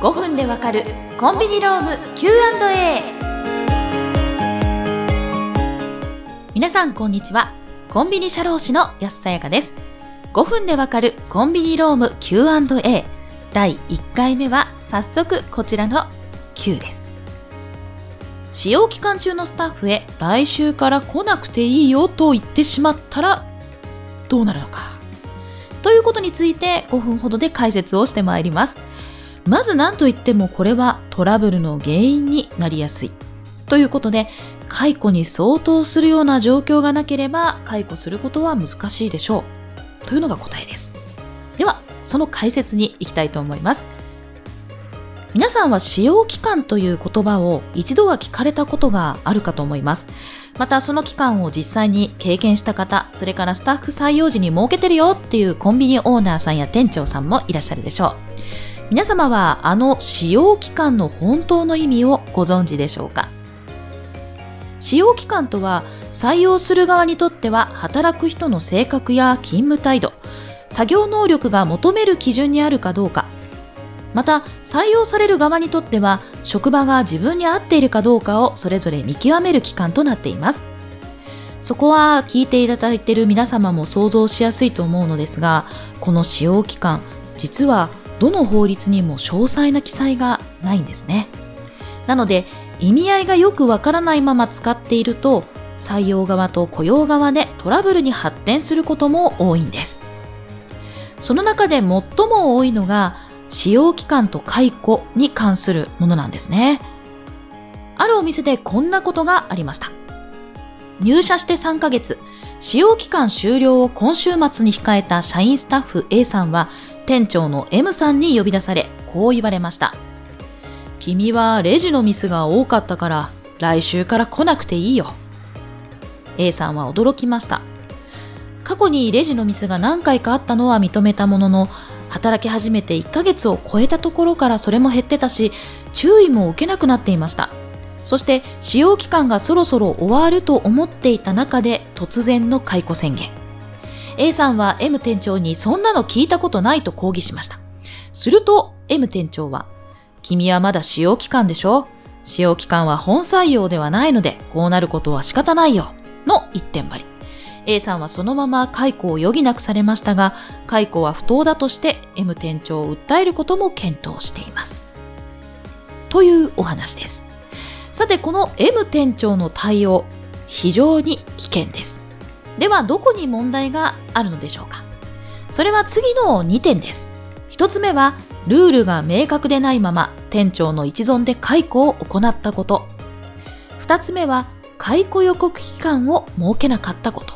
5分でわかるコンビニローム Q&A 皆さんこんにちは。コンビニ社労士の安さやかです。5分でわかるコンビニローム Q&A 第1回目は早速こちらの Q です。使用期間中のスタッフへ来週から来なくていいよと言ってしまったらどうなるのか。ということについて5分ほどで解説をしてまいります。まず何と言ってもこれはトラブルの原因になりやすい。ということで解雇に相当するような状況がなければ解雇することは難しいでしょう。というのが答えです。ではその解説に行きたいと思います。皆さんは使用期間という言葉を一度は聞かれたことがあるかと思います。またその期間を実際に経験した方、それからスタッフ採用時に設けてるよっていうコンビニオーナーさんや店長さんもいらっしゃるでしょう。皆様はあの使用期間の本当の意味をご存知でしょうか？使用期間とは採用する側にとっては働く人の性格や勤務態度、作業能力が求める基準にあるかどうか、また採用される側にとっては職場が自分に合っているかどうかをそれぞれ見極める期間となっています。そこは聞いていただいている皆様も想像しやすいと思うのですがこの使用期間実はどの法律にも詳細な記載がないんですねなので意味合いがよくわからないまま使っていると採用側と雇用側でトラブルに発展することも多いんですその中で最も多いのが使用期間と解雇に関するものなんですね。あるお店でこんなことがありました。入社して3ヶ月、使用期間終了を今週末に控えた社員スタッフ A さんは店長の M さんに呼び出され、こう言われました。君はレジのミスが多かったから来週から来なくていいよ。A さんは驚きました。過去にレジのミスが何回かあったのは認めたものの、働き始めて1ヶ月を超えたところからそれも減ってたし、注意も受けなくなっていました。そして使用期間がそろそろ終わると思っていた中で突然の解雇宣言。A さんは M 店長にそんなの聞いたことないと抗議しました。すると M 店長は、君はまだ使用期間でしょ？使用期間は本採用ではないので、こうなることは仕方ないよ。の一点張り。A さんはそのまま解雇を余儀なくされましたが、解雇は不当だとして M 店長を訴えることも検討しています。というお話です。さて、この M 店長の対応、非常に危険です。では、どこに問題があるのでしょうか？それは次の2点です。1つ目は、ルールが明確でないまま店長の一存で解雇を行ったこと。2つ目は、解雇予告期間を設けなかったこと。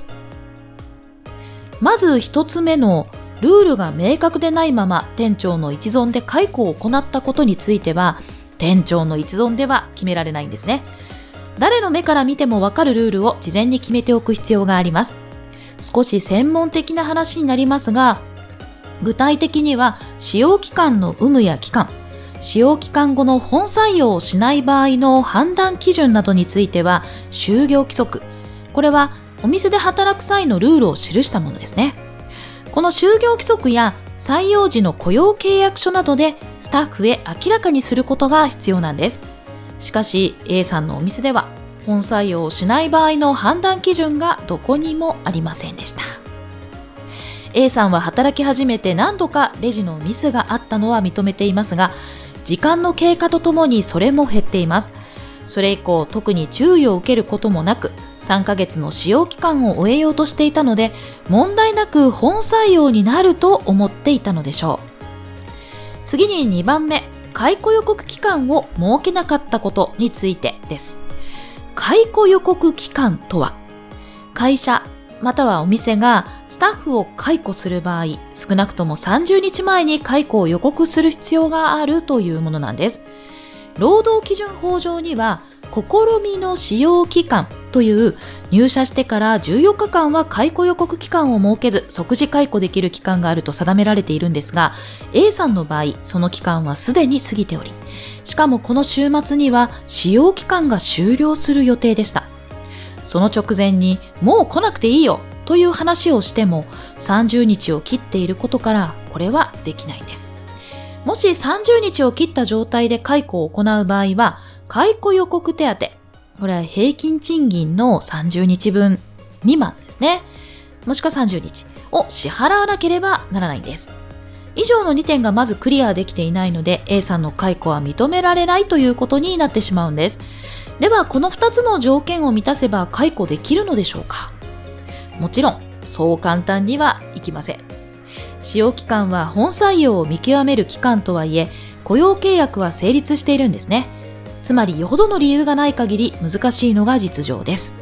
まず一つ目のルールが明確でないまま店長の一存で解雇を行ったことについては店長の一存では決められないんですね。誰の目から見てもわかるルールを事前に決めておく必要があります。少し専門的な話になりますが、具体的には使用期間の有無や期間、使用期間後の本採用をしない場合の判断基準などについては就業規則、これはお店で働く際のルールを記したものですね。この就業規則や採用時の雇用契約書などでスタッフへ明らかにすることが必要なんです。しかし A さんのお店では本採用しない場合の判断基準がどこにもありませんでした。A さんは働き始めて何度かレジのミスがあったのは認めていますが、時間の経過とともにそれも減っています。それ以降特に注意を受けることもなく、3ヶ月の使用期間を終えようとしていたので、問題なく本採用になると思っていたのでしょう。次に2番目、解雇予告期間を設けなかったことについてです。解雇予告期間とは、会社またはお店がスタッフを解雇する場合、少なくとも30日前に解雇を予告する必要があるというものなんです。労働基準法上には、試みの使用期間という入社してから14日間は解雇予告期間を設けず即時解雇できる期間があると定められているんですが A さんの場合その期間はすでに過ぎておりしかもこの週末には使用期間が終了する予定でした。その直前にもう来なくていいよという話をしても30日を切っていることからこれはできないんです。もし30日を切った状態で解雇を行う場合は、解雇予告手当、これは平均賃金の30日分未満ですね。もしくは30日を支払わなければならないんです。以上の2点がまずクリアできていないので A さんの解雇は認められないということになってしまうんです。ではこの2つの条件を満たせば解雇できるのでしょうか？もちろんそう簡単にはいきません。使用期間は本採用を見極める期間とはいえ雇用契約は成立しているんですね。つまりよほどの理由がない限り難しいのが実情です。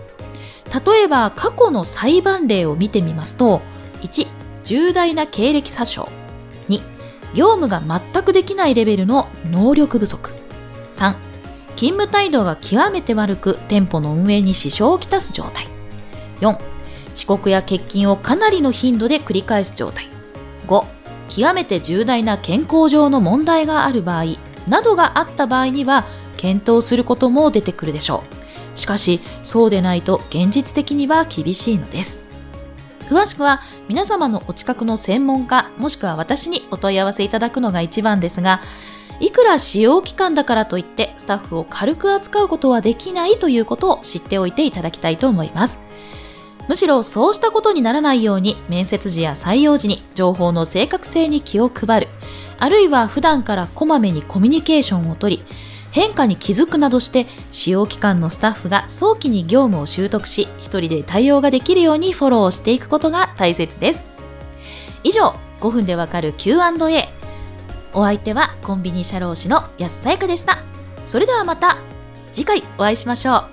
例えば過去の裁判例を見てみますと、1、重大な経歴詐称。2、業務が全くできないレベルの能力不足。3、勤務態度が極めて悪く店舗の運営に支障をきたす状態。4、遅刻や欠勤をかなりの頻度で繰り返す状態。5、極めて重大な健康上の問題がある場合などがあった場合には検討することも出てくるでしょう。しかし、そうでないと現実的には厳しいのです。詳しくは皆様のお近くの専門家もしくは私にお問い合わせいただくのが一番ですが、いくら使用期間だからといってスタッフを軽く扱うことはできないということを知っておいていただきたいと思います。むしろそうしたことにならないように面接時や採用時に情報の正確性に気を配る、あるいは普段からこまめにコミュニケーションをとり、変化に気づくなどして使用期間のスタッフが早期に業務を習得し一人で対応ができるようにフォローしていくことが大切です。以上5分でわかる Q&A お相手はコンビニ社労士の安さやかでした。それではまた次回お会いしましょう。